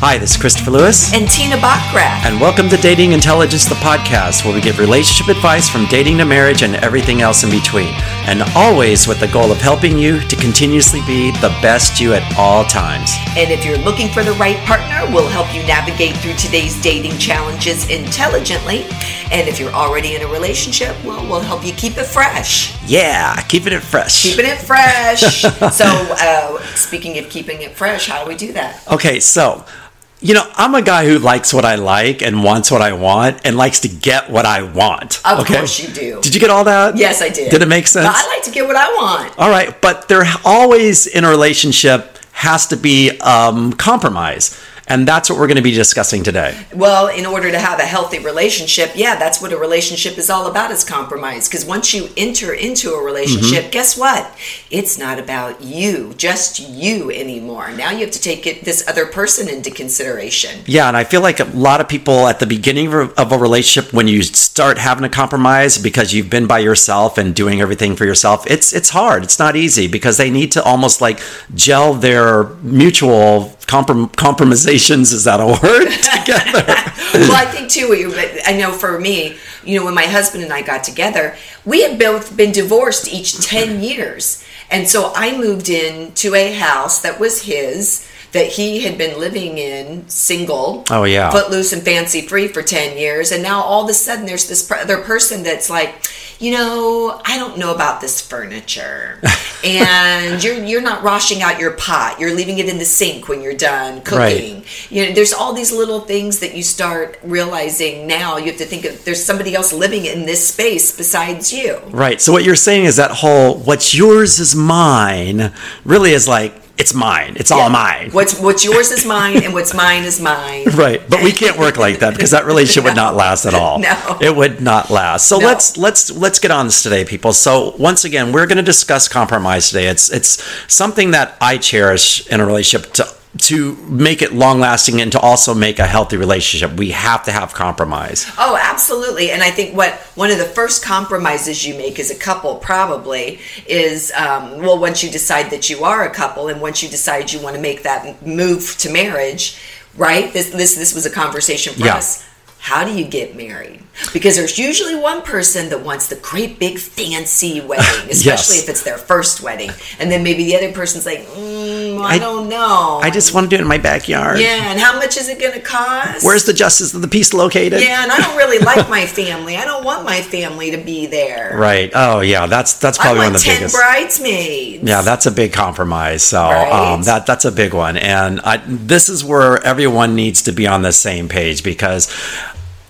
Hi, this is Christopher Lewis. And Tina Bachrath. And welcome to Dating Intelligence, the podcast, where we give relationship advice from dating to marriage and everything else in between. And always with the goal of helping you to continuously be the best you at all times. And if you're looking for the right partner, we'll help you navigate through today's dating challenges intelligently. And if you're already in a relationship, well, we'll help you keep it fresh. Yeah, keeping it fresh. Keeping it fresh. so, uh, speaking of keeping it fresh, how do we do that? Okay, so you know, I'm a guy who likes what I like and wants what I want and likes to get what I want. Of okay? course you do. Did you get all that? Yes, I did. Did it make sense? But I like to get what I want. All right, but there always in a relationship has to be um, compromise. And that's what we're going to be discussing today. Well, in order to have a healthy relationship, yeah, that's what a relationship is all about is compromise. Because once you enter into a relationship, mm-hmm. guess what? It's not about you, just you anymore. Now you have to take it, this other person into consideration. Yeah, and I feel like a lot of people at the beginning of a relationship, when you start having a compromise because you've been by yourself and doing everything for yourself, it's it's hard. It's not easy because they need to almost like gel their mutual comprom- compromisations is that a word? Together. Well i think too i know for me you know when my husband and i got together we had both been divorced each 10 years. And so i moved in to a house that was his that he had been living in single, oh yeah, footloose and fancy free for ten years, and now all of a sudden there's this other person that's like, you know, I don't know about this furniture, and you're you're not washing out your pot, you're leaving it in the sink when you're done cooking. Right. You know, there's all these little things that you start realizing now. You have to think of there's somebody else living in this space besides you. Right. So what you're saying is that whole "what's yours is mine" really is like it's mine. It's yeah. all mine. What's what's yours is mine, and what's mine is mine. Right, but we can't work like that because that relationship no. would not last at all. No, it would not last. So no. let's let's let's get on this today, people. So once again, we're going to discuss compromise today. It's it's something that I cherish in a relationship to to make it long lasting and to also make a healthy relationship. We have to have compromise. Oh absolutely. And i think what one of the first compromises you make as a couple probably is um, well once you decide that you are a couple and once you decide you want to make that move to marriage right? This this this was a conversation for yeah. us. How do you get married? Because there's usually one person that wants the great big fancy wedding, especially yes. if it's their first wedding, and then maybe the other person's like, mm, I, I, don't know. I just want to do it in my backyard. Yeah, and how much is it going to cost? Where's the justice of the peace located? Yeah, and I don't really like my family. I don't want my family to be there. Right. Oh yeah, that's that's probably one of the 10 biggest. bridesmaids. Yeah, that's a big compromise. So right. um, that that's a big one, and I, this is where everyone needs to be on the same page because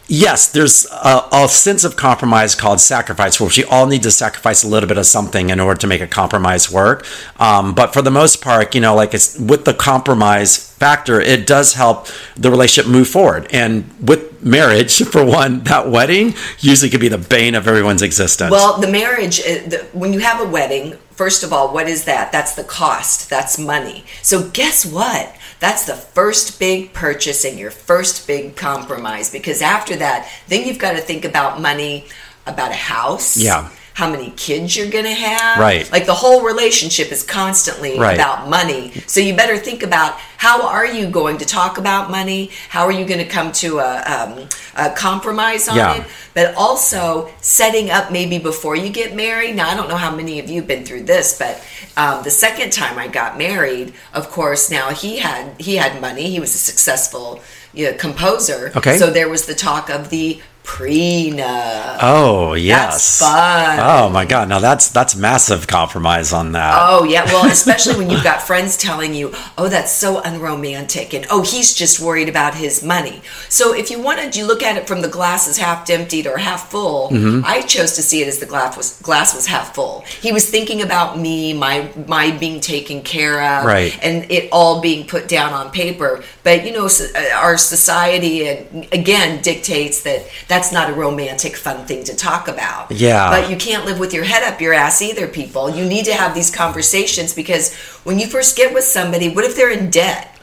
yes, there's a, a, sense of compromise called sacrifice, where we all need to sacrifice a little bit of something in order to make a compromise work. Um, but for the most part, you know, like it's with the compromise factor, it does help the relationship move forward. And with marriage, for one, that wedding usually could be the bane of everyone's existence. Well, the marriage, uh, the, when you have a wedding, first of all, what is that? That's the cost, that's money. So guess what? That's the first big purchase and your first big compromise because after that, then you've got to think about money, about a house. Yeah how many kids you're going to have. Right. Like the whole relationship is constantly right. about money. So you better think about how are you going to talk about money? How are you going to come to a, um, a compromise on yeah. it? But also setting up maybe before you get married. Now, I don't know how many of you have been through this, but um, the second time I got married, of course, now he had he had money. He was a successful you know, composer. Okay. So there was the talk of the prenup. Oh yes, that's fun. Oh my god, now that's that's massive compromise on that. Oh yeah, well especially when you've got friends telling you, oh that's so unromantic, and oh he's just worried about his money. So if you wanted, you look at it from the glass is half emptied or half full. Mm-hmm. I chose to see it as the glass was glass was half full. He was thinking about me, my my being taken care of, right, and it all being put down on paper. But you know, uh, our society again dictates that that that's not a romantic, fun thing to talk about. Yeah. But you can't live with your head up your ass either, people. You need to have these conversations because when you first get with somebody, what if they're in debt?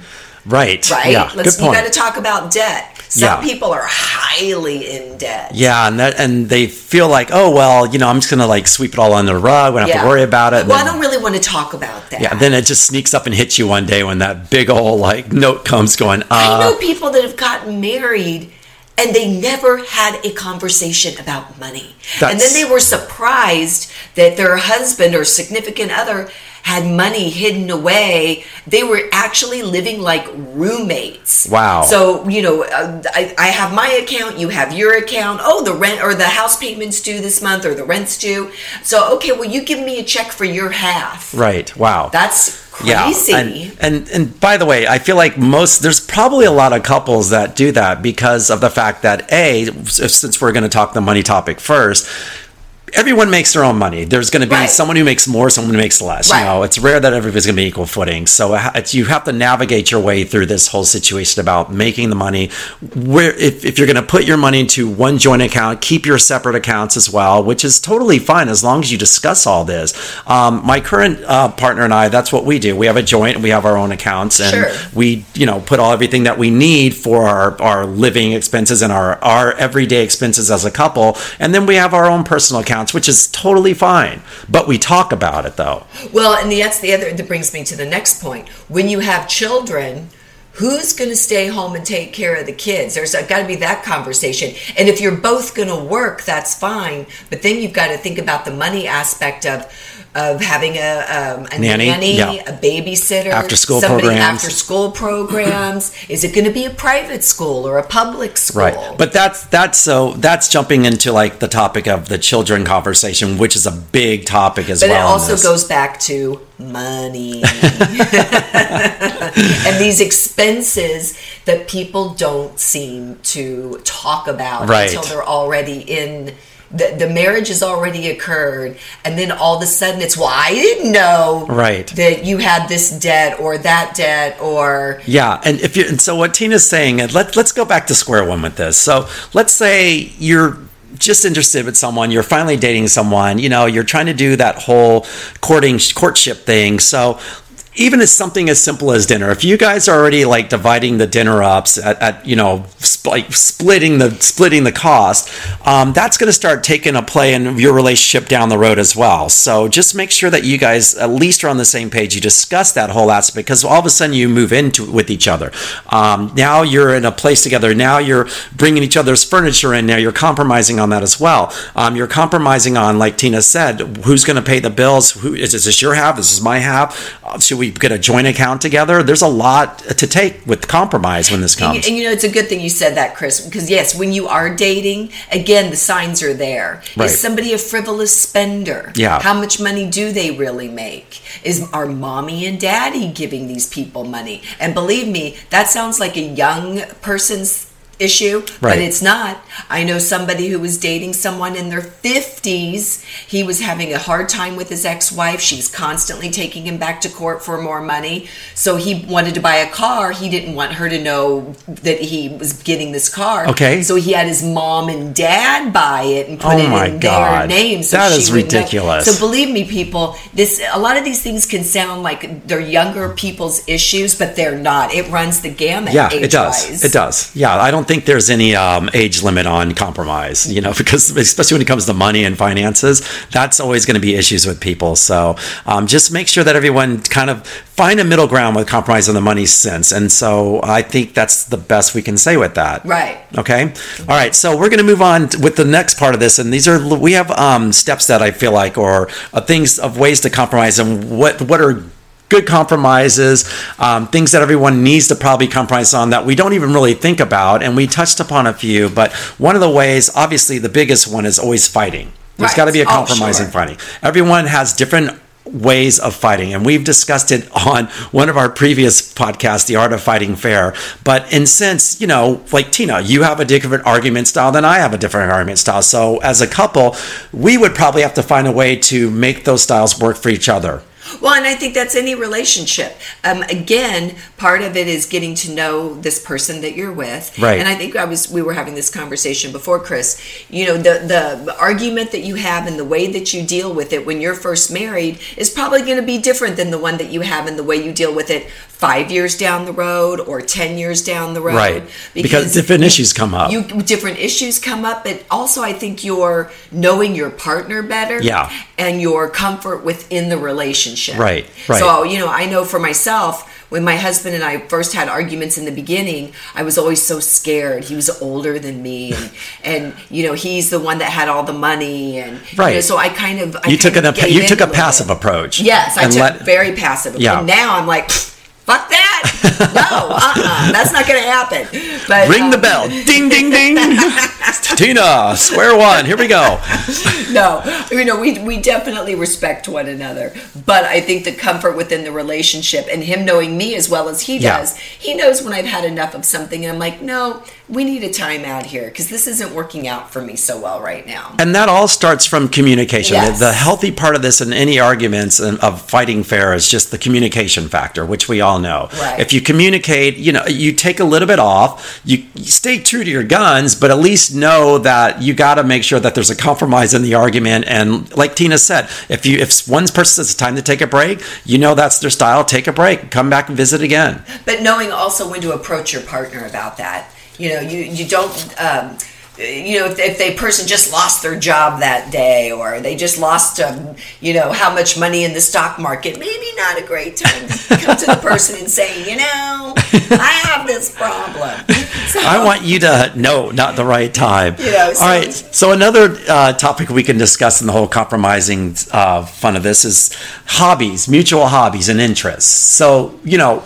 Right. Right. Yeah. Let's, Good point. You got to talk about debt. Some Yeah. people are highly in debt. Yeah, and that and they feel like, oh well, you know, I'm just gonna like sweep it all under the rug. We don't have to worry about it. Well, I don't really want to talk about that. yeah, then it just sneaks up and hits you one day when that big old like note comes going. Uh, I know people that have gotten married and they never had a conversation about money. and then they were surprised that their husband or significant other had money hidden away. They were actually living like roommates. Wow. So, you know, uh, I, I have my account, you have your account. Oh, the rent or the house payment's due this month or the rent's due. So, okay, well, you give me a check for your half. right. Wow. That's crazy. And, and and by the way, I feel like most there's probably a lot of couples that do that because of the fact that a since we're going to talk the money topic first. Everyone makes their own money. There's going to be Right. someone who makes more, someone who makes less. Right. You know, it's rare that everybody's going to be equal footing. So uh, it's, you have to navigate your way through this whole situation about making the money. Where if, if you're going to put your money into one joint account, keep your separate accounts as well, which is totally fine as long as you discuss all this. Um, my current uh, partner and I, that's what we do. We have a joint, and we have our own accounts, and Sure. we you know put all everything that we need for our, our living expenses and our our everyday expenses as a couple and then we have our own personal accounts which is totally fine but we talk about it though Well, and that's the other that brings me to the next point. When you have children, who's going to stay home and take care of the kids? There's got to be that conversation. And if you're both going to work, that's fine. But then you've got to think about the money aspect of of having a, um, a Nanny, nanny, yeah. a babysitter, After-school programs. after school programs. Is it going to be a private school or a public school? right but that's that's so that's jumping into like the topic of the children conversation which is a big topic as But well it also goes back to money and these expenses that people don't seem to talk about Right. until they're already in. The, the marriage has already occurred, and then all of a sudden it's, well, I didn't know Right. that you had this debt or that debt or Yeah, and if you and so what Tina's saying, let let's go back to square one with this. So let's say you're just interested with someone, you're finally dating someone, you know, you're trying to do that whole courting courtship thing. So even as something as simple as dinner, if you guys are already like dividing the dinner ups at, at you know sp- like splitting the splitting the cost, um, that's going to start taking a play in your relationship down the road as well. So just make sure that you guys at least are on the same page. You discuss that whole aspect because all of a sudden you move into with each other. Um, now you're in a place together. Now you're bringing each other's furniture in. Now you're compromising on that as well. Um, you're compromising on, like Tina said, who's going to pay the bills? Who is, is this your half? is This is my half. Uh, should we get a joint account together? There's a lot to take with compromise when this And comes. and you know, it's a good thing you said that, Chris, because yes, when you are dating, again, the signs are there. Right. Is somebody a frivolous spender? Yeah. How much money do they really make? Is are mommy and daddy giving these people money? And believe me, that sounds like a young person's issue, but it's not. I know somebody who was dating someone in their 50s. He was having a hard time with his ex-wife. She was constantly taking him back to court for more money. So he wanted to buy a car. He didn't want her to know that he was getting this car. Okay. So he had his mom and dad buy it and put Oh it in God. their names. So That know. ridiculous. So believe me, people, this a lot of these things can sound like they're younger people's issues, but they're not. It runs the gamut. Yeah, it does. It does. Yeah, I don't think there's any um, age limit on compromise, you know, because especially when it comes to money and finances, that's always going to be issues with people. So um, just make sure that everyone kind of find a middle ground with compromise on the money sense. And so I think that's the best we can say with that. Right. Okay. All right. So we're going to move on with the next part of this, and these are we have um, steps that I feel like, or uh, things of ways to compromise, and what what are good compromises, um, things that everyone needs to probably compromise on that we don't even really think about, and we touched upon a few. But one of the ways, obviously, the biggest one is always fighting. There's Right. got to be a Oh, compromise in sure. fighting. Everyone has different ways of fighting and we've discussed it on one of our previous podcasts the art of fighting fair but in sense you know like tina you have a different argument style than i have a different argument style so as a couple we would probably have to find a way to make those styles work for each other Well, and I think that's any relationship. Um, again, part of it is getting to know this person that you're with. Right. And I think I was we were having this conversation before, Chris. You know, the the argument that you have and the way that you deal with it when you're first married is probably going to be different than the one that you have and the way you deal with it five years down the road or 10 years down the road. Right. Because different issues come up. You different issues come up, but also I think you're knowing your partner better. Yeah. And your comfort within the relationship. Right, right. So, you know, I know for myself, when my husband and I first had arguments in the beginning, I was always so scared. He was older than me, and, and you know he's the one that had all the money, and Right. You know, so I kind of I You took kind an of a- gave you took a passive bit. approach. Yes, I took let- very passive. Yeah. And now I'm like, fuck that. no, uh, uh that's not going to happen. But Ring the um, bell. Ding, ding, ding. Tina, square one. Here we go. no, you know, we, we definitely respect one another. But I think the comfort within the relationship and him knowing me as well as he Yeah. does, he knows when I've had enough of something and I'm like, no, we need a time out here because this isn't working out for me so well right now. And that all starts from communication. Yes. The, the healthy part of this in any arguments and of fighting fair is just the communication factor, which we all know. Right. If you communicate, you know, you take a little bit off, you, you stay true to your guns, but at least know that you got to make sure that there's a compromise in the argument. And like Tina said, if you if one person says it's time to take a break, you know that's their style. Take a break, come back and visit again. But knowing also when to approach your partner about that. You know, you, you don't. Um, you know, if, if they person just lost their job that day, or they just lost, um, you know, how much money in the stock market, maybe not a great time to come to the person and say, you know, I have this problem. So, I want you to know, not the right time. You know, so- All right. So another uh, topic we can discuss in the whole compromising uh, fun of this is hobbies, mutual hobbies and interests. So you know.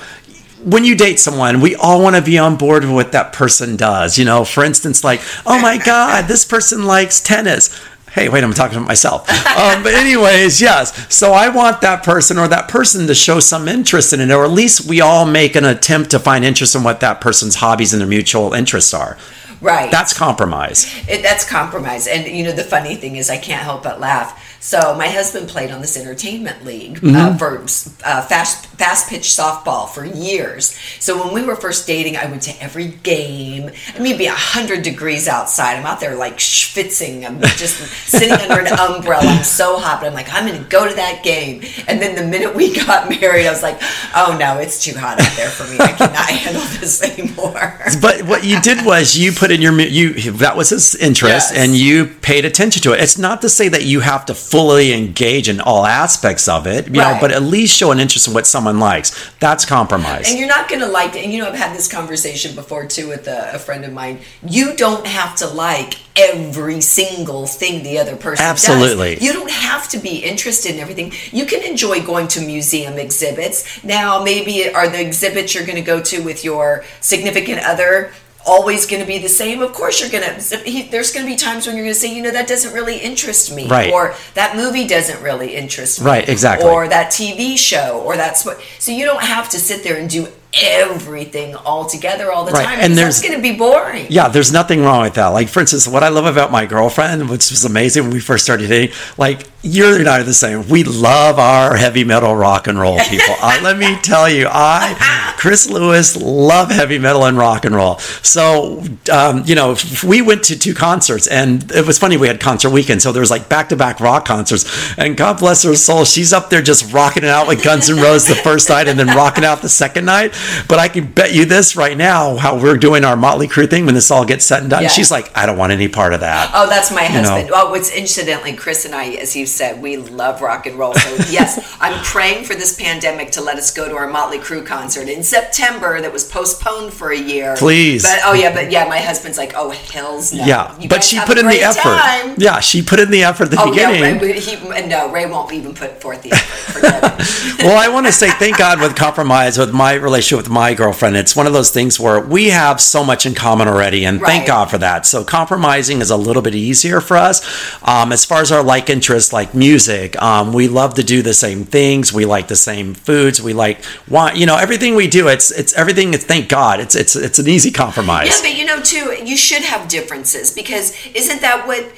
When you date someone, we all want to be on board with what that person does. You know, for instance, like, oh my God, this person likes tennis. Hey, wait, I'm talking to myself. Um, but, anyways, yes. So, I want that person or that person to show some interest in it, or at least we all make an attempt to find interest in what that person's hobbies and their mutual interests are. right. That's compromise. it, that's compromise. And you know, the funny thing is, I can't help but laugh. So my husband played on this entertainment league Mm-hmm. uh, for uh, fast fast pitch softball for years. So when we were first dating, I went to every game. I mean, be hundred degrees outside. I'm out there like schwitzing. I'm just sitting under an umbrella. I'm so hot, but I'm like, I'm going to go to that game. And then the minute we got married, I was like, oh no, it's too hot out there for me. I cannot handle this anymore. But what you did was you put in your you that was his interest Yes. and you paid attention to it. It's not to say that you have to fully engage in all aspects of it, you know, but at least show an interest in what someone likes. That's compromise. And you're not going to like it. And you know, I've had this conversation before too with a, a friend of mine. You don't have to like every single thing the other person Absolutely. does. You don't have to be interested in everything. You can enjoy going to museum exhibits. Now, maybe are the exhibits you're going to go to with your significant other always going to be the same of course you're going to there's going to be times when you're going to say you know that doesn't really interest me Right. or that movie doesn't really interest me Right, exactly. or that TV show or that's what so you don't have to sit there and do everything all together all the Right, time and there's- going to be boring Yeah, there's nothing wrong with that. Like, for instance, what I love about my girlfriend, which was amazing when we first started dating, like, you and I are the same. We love our heavy metal rock and roll people. uh, let me tell you, I, Chris Lewis, love heavy metal and rock and roll. So, um, you know, we went to two concerts, and it was funny. We had concert weekend, so there was like back to back rock concerts. And God bless her soul, she's up there just rocking it out with Guns N' Roses the first night and then rocking out the second night. But I can bet you this right now, how we're doing our Motley Crue thing when this all gets said and done. Yes. She's like, I don't want any part of that. Oh, that's my know. husband. Oh, what's incidentally, Chris and I, as you said, we love rock and roll. So yes, I'm praying for this pandemic to let us go to our Motley Crue concert in September that was postponed for a year. Please. But oh yeah, but yeah, my husband's like, oh hell's no. Yeah, You but she put in the effort. time. Yeah, she put in the effort at the Oh beginning. yeah, Ray, he, no, Ray won't even put forth the effort. Well, I want to say thank God with compromise with my relationship with my girlfriend. It's one of those things where we have so much in common already, and thank God for that. So compromising is a little bit easier for us. Um, as far as our like interests, like music, um, we love to do the same things. We like the same foods. We like want you know everything we do. It's it's everything. It's thank God. It's it's it's an easy compromise. Yeah, but you know, too, you should have differences because isn't that what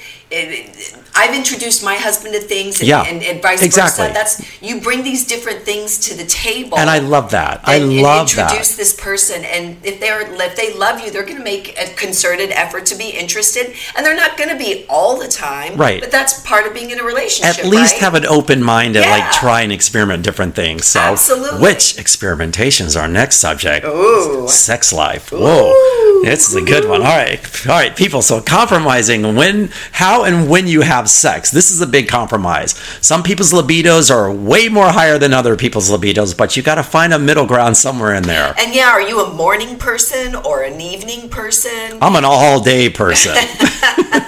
I've introduced my husband to things, and, Yeah, and, and vice exactly. versa. That's you bring these different things to the table, And I love that. I and, and love that. introduce this person, and if they're if they love you, they're going to make a concerted effort to be interested, and they're not going to be all the time, Right. But that's part of being in a relationship. At least right? have an open mind and like try and experiment different things. So, Absolutely. which experimentation is our next subject? Ooh. Sex life. Whoa, this is a good one. All right, all right, people. So compromising when, how, and when you have sex. This is a big compromise. Some people's libidos are way more higher than other people's libidos, but you got to find a middle ground somewhere in there. And yeah, are you a morning person or an evening person? I'm an all-day person.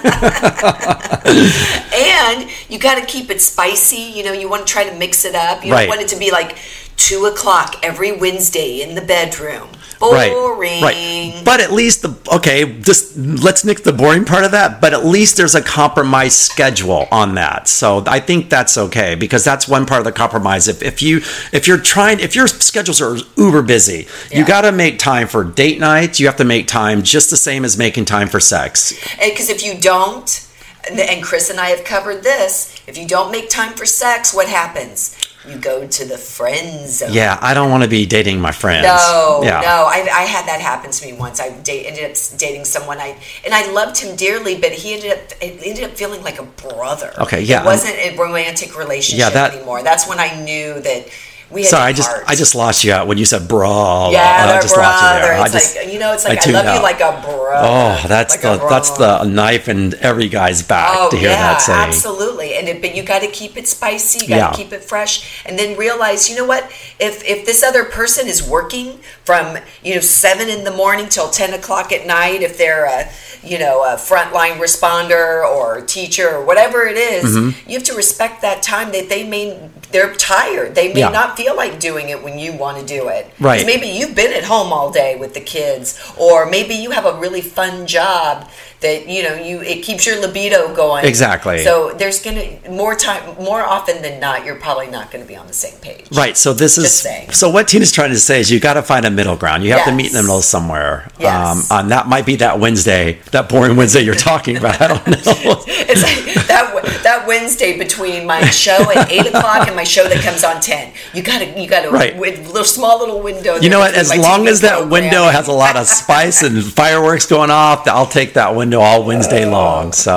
and you got to keep it spicy. You know, you want to try to mix it up. You Right. don't want it to be like two o'clock every Wednesday in the bedroom. Boring. right. But at least the okay, just let's nick the boring part of that. But at least there's a compromise schedule on that. So I think that's okay because that's one part of the compromise. If if you if you're trying if your schedules are uber busy, you got to make time for date nights. You have to make time just the same as making time for sex. Because if you don't, and Chris and I have covered this, if you don't make time for sex, what happens? You go to the friend zone. Yeah, I don't want to be dating my friends. No, yeah. no, I, I had that happen to me once. I date, ended up dating someone I and I loved him dearly, but he ended up ended up feeling like a brother. Okay, yeah, it wasn't a romantic relationship Yeah, that- anymore. That's when I knew that we Sorry, I just. I just lost you out when you said bra. yeah, I just lost you brother. there. I It's just- like you know, it's like I, tuned love you like a bro. Oh, that's like the that's the knife in every guy's back Oh to hear yeah, that saying. absolutely. And it, but you got to keep it spicy. You got to Yeah. keep it fresh, and then realize, you know what? If if this other person is working from you know seven in the morning till ten o'clock at night, if they're a you know a frontline responder or teacher or whatever it is, Mm-hmm. you have to respect that time that they may they're tired. They may Yeah. not feel like doing it when you want to do it. Right. Maybe you've been at home all day with the kids, or maybe you have a really fun job that you know you it keeps your libido going. Exactly. So there's gonna more time more often than not, you're probably not going to be on the same page. Right. So this is Just saying. so what Tina's trying to say is you got to find a middle ground. You have to meet in the middle somewhere. Yes. Um, and that might be that Wednesday, that boring Wednesday you're talking about. I don't know. It's like that that Wednesday between my show at eight o'clock and my show that comes on ten. You gotta you gotta Right. with little small little window. You know what? As long TV as that program. window has a lot of spice and fireworks going off, I'll take that window all Wednesday long. So,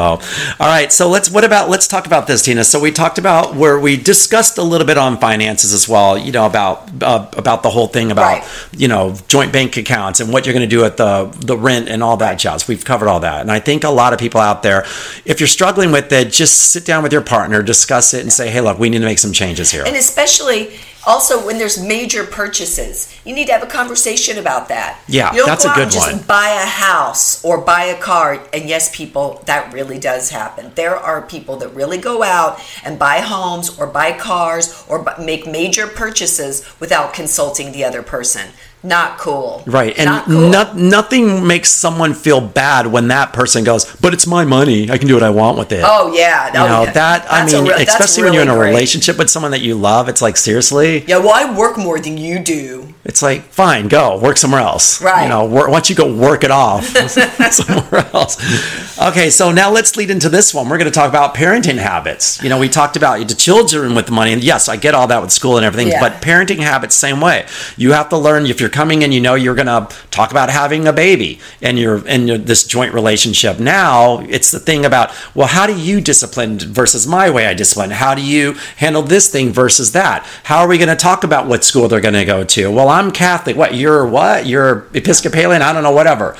all right. So let's. What about? Let's talk about this, Tina. So we talked about where we discussed a little bit on finances as well. You know about uh, about the whole thing about Right. you know joint bank accounts and what you're going to do at the the rent and all that jazz. We've covered all that, and I think a lot of people out there, if you're struggling with it, just sit down with your partner, discuss it, and say, hey, look, we need to make some changes here. And especially also when there's major purchases, you need to have a conversation about that. Yeah, you don't that's go a out good and just one. buy a house or buy a car. And yes, people, that really does happen. There are people that really go out and buy homes or buy cars or make major purchases without consulting the other person. Not cool. Right, and Not cool. no- nothing makes someone feel bad when that person goes, "But it's my money; I can do what I want with it." Oh yeah, you oh, know yeah. that. I That's a mean, re- that's especially when you're in a great. relationship with someone that you love, it's like seriously, Yeah, well, I work more than you do. it's like fine, go work somewhere else. Right. You know, work, once you go work it off somewhere else. Okay, so now let's lead into this one. We're going to talk about parenting habits. You know, we talked about the children with the money, and yes, I get all that with school and everything, Yeah. but parenting habits same way. You have to learn if you're coming in, you know, you're going to talk about having a baby and you're in this joint relationship. Now it's the thing about well, how do you discipline versus my way I discipline? How do you handle this thing versus that? How are we going to talk about what school they're going to go to? Well, I'm Catholic. What you're what? You're Episcopalian? I don't know. Whatever.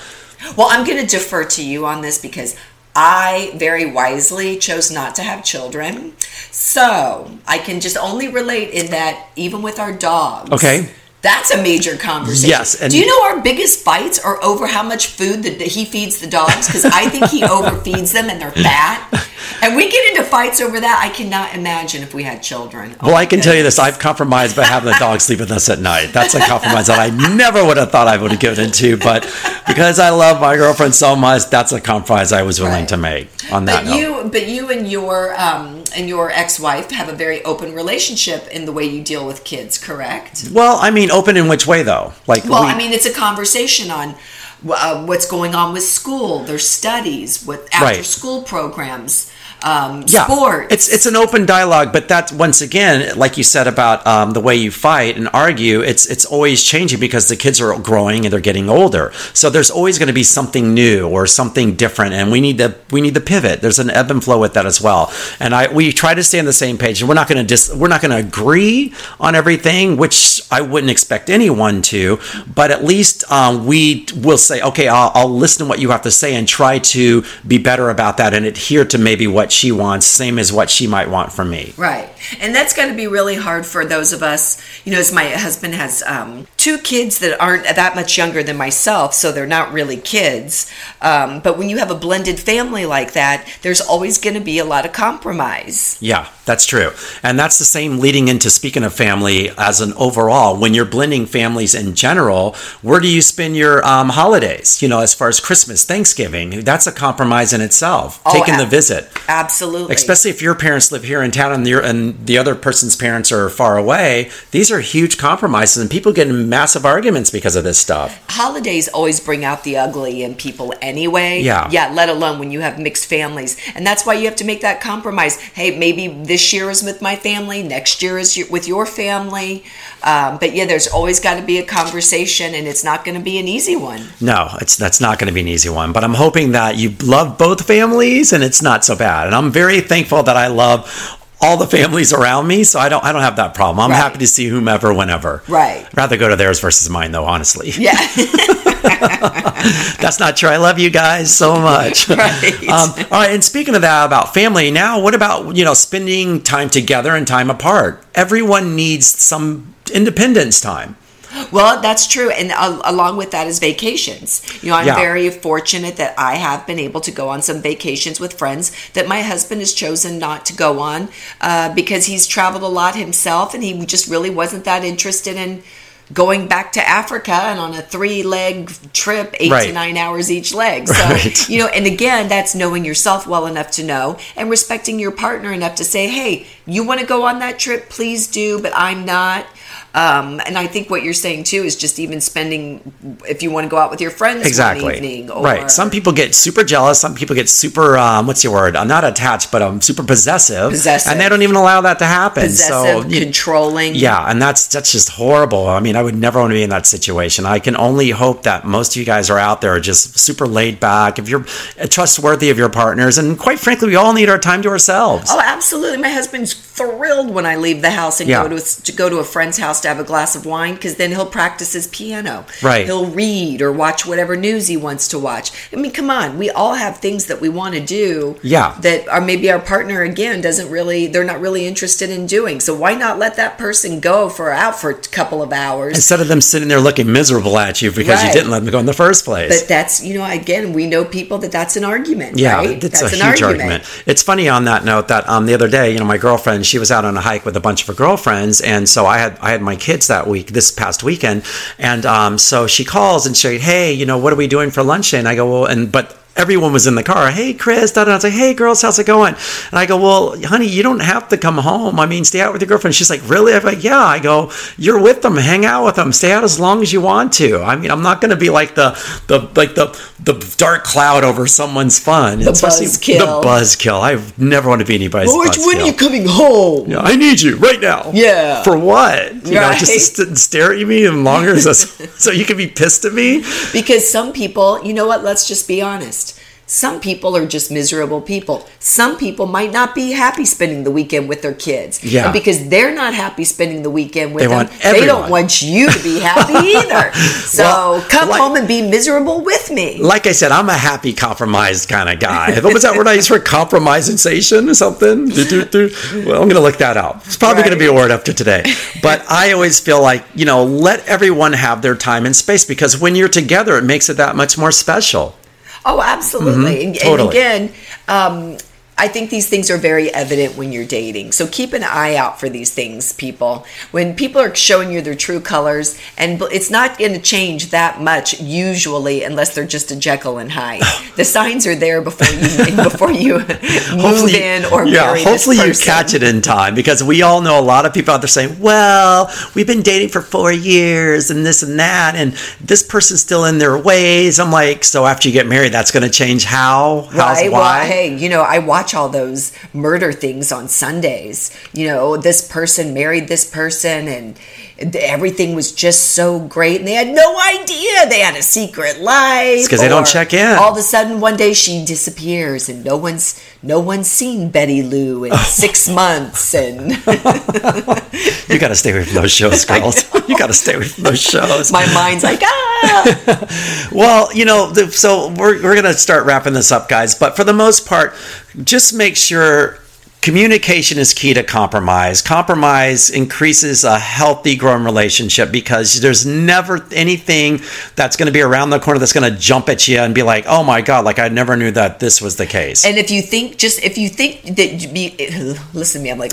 Well, I'm going to defer to you on this because I very wisely chose not to have children. So I can just only relate in that even with our dogs. Okay. That's a major conversation. Yes, and- Do you know our biggest fights are over how much food that he feeds the dogs? Because I think he overfeeds them and they're fat. And we get into fights over that. I cannot imagine if we had children. Oh Well, I can tell you this. I've compromised by having the dog sleep with us at night. That's a compromise that I never would have thought I would have given into, but because I love my girlfriend so much, that's a compromise I was willing Right. to make. On that But note, you, but you and your um, and your ex-wife have a very open relationship in the way you deal with kids, correct? well, I mean, open in which way though? Like, Well, we- I mean, it's a conversation on uh, what's going on with school, their studies, with after-school programs. Um, yeah. sports. It's it's an open dialogue, but that's once again, like you said about um, the way you fight and argue. It's it's always changing because the kids are growing and they're getting older. So there's always going to be something new or something different, and we need to we need to pivot. There's an ebb and flow with that as well. And I we try to stay on the same page, and we're not going to dis we're not going to agree on everything, which I wouldn't expect anyone to. But at least um, we will say, okay, I'll, I'll listen to what you have to say and try to be better about that and adhere to maybe what she wants, same as what she might want from me. Right. And that's going to be really hard for those of us, you know, as my husband has um, two kids that aren't that much younger than myself, so they're not really kids. Um, but when you have a blended family like that, there's always going to be a lot of compromise. Yeah, that's true. And that's the same leading into speaking of family as an overall. When you're blending families in general, where do you spend your um, holidays? You know, as far as Christmas, Thanksgiving, that's a compromise in itself. Oh, taking ab- the visit. Absolutely. Especially if your parents live here in town and, and the other person's parents are far away. These are huge compromises, and people get in massive arguments because of this stuff. Holidays always bring out the ugly in people anyway. Yeah. Yeah, let alone when you have mixed families. And that's why you have to make that compromise. Hey, maybe this year is with my family, next year is with your family. Um, but yeah, there's always got to be a conversation, and it's not going to be an easy one. No, it's that's not going to be an easy one. But I'm hoping that you love both families, and it's not so bad. And I'm very thankful that I love all the families around me, so I don't I don't have that problem. I'm right. happy to see whomever, whenever. Right. I'd rather go to theirs versus mine, though. Honestly. Yeah. That's not true. I love you guys so much. Right. Um, all right. And speaking of that, about family, now what about you know spending time together and time apart? Everyone needs some independence time. Well, that's true. And uh, along with that is vacations. You know, I'm yeah. very fortunate that I have been able to go on some vacations with friends that my husband has chosen not to go on uh, because he's traveled a lot himself and he just really wasn't that interested in going back to Africa and on a three leg trip, eight right. to nine hours each leg. So, right. you know, and again, that's knowing yourself well enough to know and respecting your partner enough to say, hey, you want to go on that trip? Please do, but I'm not. Um, and I think what you're saying too is just even spending if you want to go out with your friends exactly evening, or, right. Some people get super jealous. Some people get super um, what's your word? I'm not attached, but I'm super possessive, possessive, and they don't even allow that to happen. Possessive, so controlling. Yeah, and that's that's just horrible. I mean, I would never want to be in that situation. I can only hope that most of you guys are out there are just super laid back. If you're trustworthy of your partners, and quite frankly, we all need our time to ourselves. Oh, absolutely. My husband's thrilled when I leave the house and yeah. go to to go to a friend's house to have a glass of wine because then he'll practice his piano. Right. He'll read or watch whatever news he wants to watch. I mean, come on, we all have things that we want to do. Yeah. That are maybe our partner again doesn't really they're not really interested in doing. So why not let that person go for out for a couple of hours instead of them sitting there looking miserable at you because right. you didn't let them go in the first place. But that's you know again we know people that that's an argument. Yeah, right? it's that's a huge argument. argument. It's funny on that note that um the other day you know my girlfriend she was out on a hike with a bunch of her girlfriends and so I had I had my kids that week this past weekend. And um so she calls and she hey you know what are we doing for lunch and I go well and but everyone was in the car. Hey, Chris, da, da. I was like, hey, girls, how's it going? And I go, well, honey, you don't have to come home. I mean, stay out with your girlfriend. She's like, really? I'm like, yeah. I go, you're with them. Hang out with them. Stay out as long as you want to. I mean, I'm not going to be like the the like the the dark cloud over someone's fun. The buzzkill. The buzzkill. I never want to be anybody's buzzkill. When are you coming home? Yeah, I need you right now. Yeah. For what? You right. know, just to st- stare at me and longer so, so you can be pissed at me? Because some people, you know what? Let's just be honest some people are just miserable people. Some people might not be happy spending the weekend with their kids. Yeah. And because they're not happy spending the weekend with they them, they don't want you to be happy either. So well, come like, home and be miserable with me. Like I said, I'm a happy compromised kind of guy. what was that word I used for compromise sensation or something? well, I'm going to look that up. It's probably right. going to be a word after today. But I always feel like, you know, let everyone have their time and space because when you're together, it makes it that much more special. Oh, absolutely. Mm-hmm. And, totally. and, again, um, I think these things are very evident when you're dating. So keep an eye out for these things, people. When people are showing you their true colors, and it's not going to change that much usually, unless they're just a Jekyll and Hyde. the signs are there before you before you move in or yeah, marry. Hopefully, you catch it in time because we all know a lot of people out there saying, "Well, we've been dating for four years and this and that, and this person's still in their ways." I'm like, so after you get married, that's going to change how? How's, right. Why? Well, hey, you know, I watch watch all those murder things on Sundays. You know, this person married this person and everything was just so great and they had no idea they had a secret life because they don't check in. all of a sudden one day she disappears and no one's no one's seen betty lou in six months and you got to stay away from those shows girls. you got to stay away from those shows. My mind's like ah! Well you know so we're, we're gonna start wrapping this up guys but for the most part just make sure communication is key to compromise. Compromise increases a healthy, growing relationship because there's never anything that's going to be around the corner that's going to jump at you and be like, "Oh my god!" Like I never knew that this was the case. And if you think, just if you think that you be, listen to me, I'm like,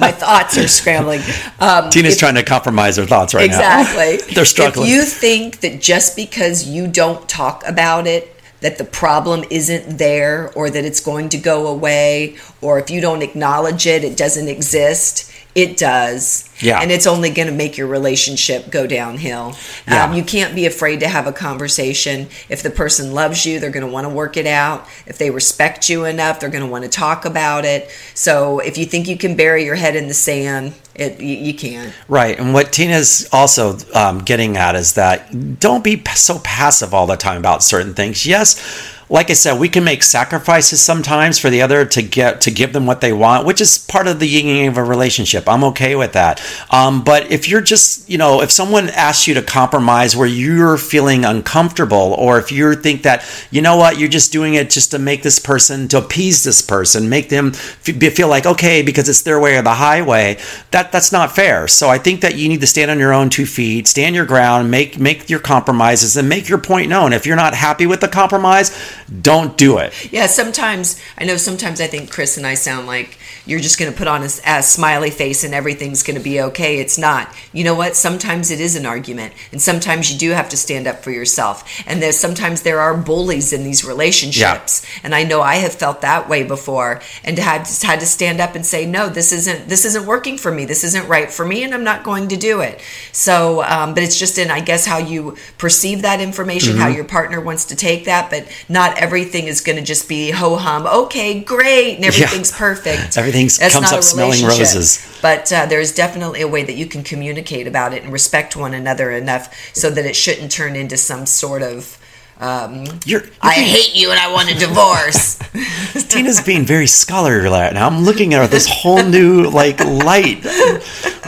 my thoughts are scrambling. Um, Tina's if, trying to compromise her thoughts right exactly. now. Exactly. They're struggling. If you think that just because you don't talk about it that the problem isn't there or that it's going to go away or if you don't acknowledge it it doesn't exist it does. Yeah. And it's only going to make your relationship go downhill. Yeah. Um, you can't be afraid to have a conversation. If the person loves you they're going to want to work it out. If they respect you enough they're going to want to talk about it. So if you think you can bury your head in the sand it, you, you can't. Right. And what Tina's also um, getting at is that don't be so passive all the time about certain things. Yes, like I said, we can make sacrifices sometimes for the other to get to give them what they want, which is part of the yin yang of a relationship. I'm okay with that. Um, but if you're just, you know, if someone asks you to compromise where you're feeling uncomfortable, or if you think that, you know what, you're just doing it just to make this person, to appease this person, make them feel like okay because it's their way or the highway, that that's not fair. So I think that you need to stand on your own two feet, stand your ground, make make your compromises, and make your point known. If you're not happy with the compromise don't do it. Yeah, sometimes I know. Sometimes I think Chris and I sound like you're just going to put on a, a, smiley face and everything's going to be okay. It's not. You know what? Sometimes it is an argument, and sometimes you do have to stand up for yourself. And there's sometimes there are bullies in these relationships, yeah. and I know I have felt that way before, and had had to stand up and say, no, this isn't this isn't working for me. This isn't right for me, and I'm not going to do it. So, um, but it's just in I guess how you perceive that information, mm-hmm. how your partner wants to take that, but not everything is going to just be ho hum. Okay, great, and everything's yeah. perfect. Everything comes up smelling roses. But uh, there's definitely a way that you can communicate about it and respect one another enough so that it shouldn't turn into some sort of. Um, you're, you're I being, hate you and I want a divorce. Tina's being very scholarly right now. I'm looking at her this whole new like light.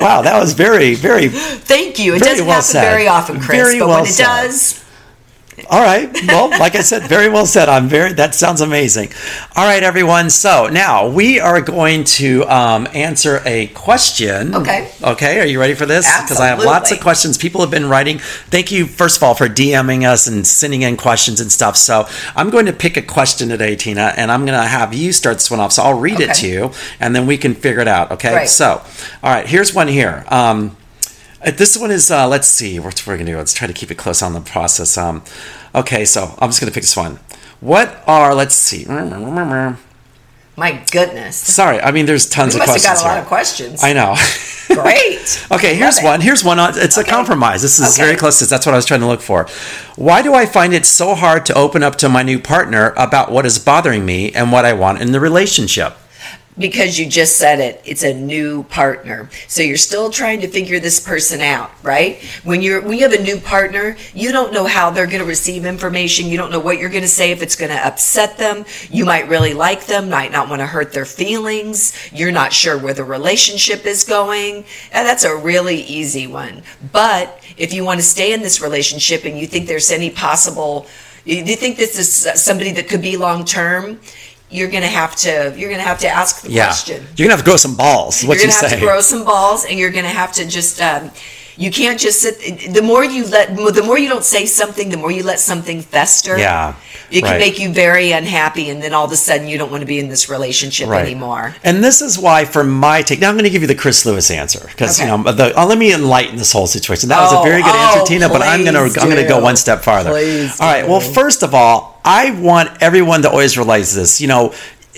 Wow, that was very, very. Thank you. It doesn't well happen said. very often, Chris, very but well when it said. does, all right. Well, like I said, very well said. I'm very. That sounds amazing. All right, everyone. So now we are going to um, answer a question. Okay. Okay. Are you ready for this? Because I have lots of questions. People have been writing. Thank you, first of all, for DMing us and sending in questions and stuff. So I'm going to pick a question today, Tina, and I'm going to have you start this one off. So I'll read okay. it to you, and then we can figure it out. Okay. Right. So, all right. Here's one here. Um, this one is uh, let's see what we're gonna do. Let's try to keep it close on the process. Um, okay, so I'm just gonna pick this one. What are let's see. My goodness. Sorry, I mean there's tons we of questions. Got a here. lot of questions. I know. Great. okay, here's one. Here's one. It's okay. a compromise. This is okay. very close to That's what I was trying to look for. Why do I find it so hard to open up to my new partner about what is bothering me and what I want in the relationship? Because you just said it. It's a new partner. So you're still trying to figure this person out right? When you're when you have a new partner you don't know how they're going to receive information. You don't know what you're going to say if it's going to upset them. You might really like them might not want to hurt their feelings. You're not sure where the relationship is going. And that's a really easy one. But if you want to stay in this relationship and you think there's any possible you think this is somebody that could be long term you're gonna have to you're gonna have to ask the yeah. question. You're gonna have to grow some balls. What you're gonna you have to grow some balls, and you're gonna have to just. Um, you can't just sit. The more you let, the more you don't say something, the more you let something fester. Yeah, it can right. make you very unhappy, and then all of a sudden you don't want to be in this relationship right. anymore. And this is why, for my take, now I'm going to give you the Chris Lewis answer because okay. you know, the, oh, let me enlighten this whole situation. That was a very good oh, answer, Tina, but I'm going to I'm going to go one step farther. Please all right. Do. Well, first of all, I want everyone to always realize this. You know,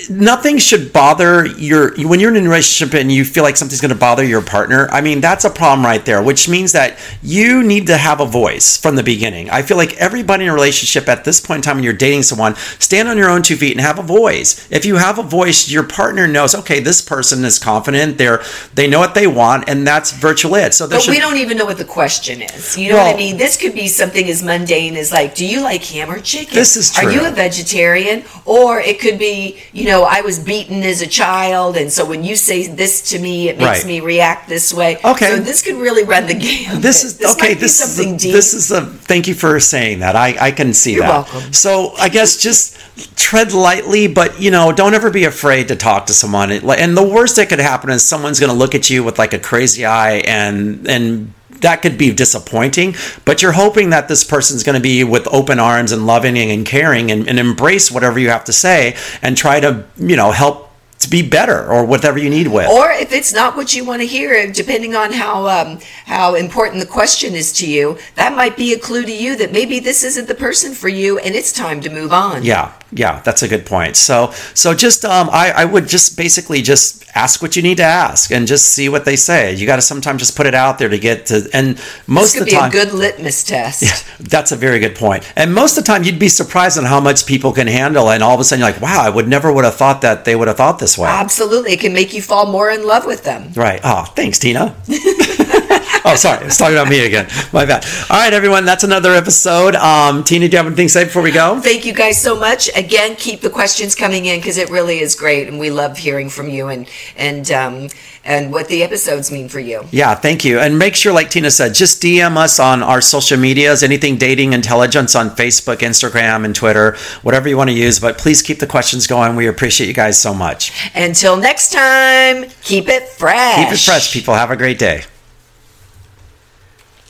nothing should bother your when you're in a relationship and you feel like something's going to bother your partner i mean that's a problem right there which means that you need to have a voice from the beginning i feel like everybody in a relationship at this point in time when you're dating someone stand on your own two feet and have a voice if you have a voice your partner knows okay this person is confident they're they know what they want and that's virtually it so But should, we don't even know what the question is. You know what I mean? This could be something as mundane as like, do you like ham or chicken? This is true. Are you a vegetarian? Or it could be, you know, I was beaten as a child, and so when you say this to me, it makes Right. me react this way. Okay. So this could really run the gamut. this is okay. This is something a, deep. this is a. Thank you for saying that. I I can see You're that. welcome. So I guess just tread lightly, but you know, don't ever be afraid to talk to someone. It- And the worst that could happen is someone's going to look at you with like a crazy eye, and and that could be disappointing. But you're hoping that this person's going to be with open arms and loving and caring, and, and embrace whatever you have to say, and try to you know help to be better or whatever you need with. or if it's not what you want to hear, depending on how um, how important the question is to you, that might be a clue to you that maybe this isn't the person for you, and it's time to move on. Yeah, yeah, that's a good point. So, so just um, I, I would just basically just ask what you need to ask and just see what they say. You got to sometimes just put it out there to get to, and most This of could the be time, a good litmus test. Yeah, that's a very good point. And most of the time, you'd be surprised on how much people can handle, and all of a sudden, you're like, wow, I would never would have thought that they would have thought this way. Absolutely, it can make you fall more in love with them. Right. Oh, thanks, Tina. oh, sorry. It's talking about me again. My bad. All right, everyone. That's another episode. Um, Tina, do you have anything to say before we go? Thank you guys so much. Again, keep the questions coming in because it really is great, and we love hearing from you and and um, and what the episodes mean for you. Yeah, thank you. And make sure, like Tina said, just DM us on our social medias, anything dating intelligence on Facebook, Instagram, and Twitter, whatever you want to use. But please keep the questions going. We appreciate you guys so much. Until next time, keep it fresh. Keep it fresh, people. Have a great day.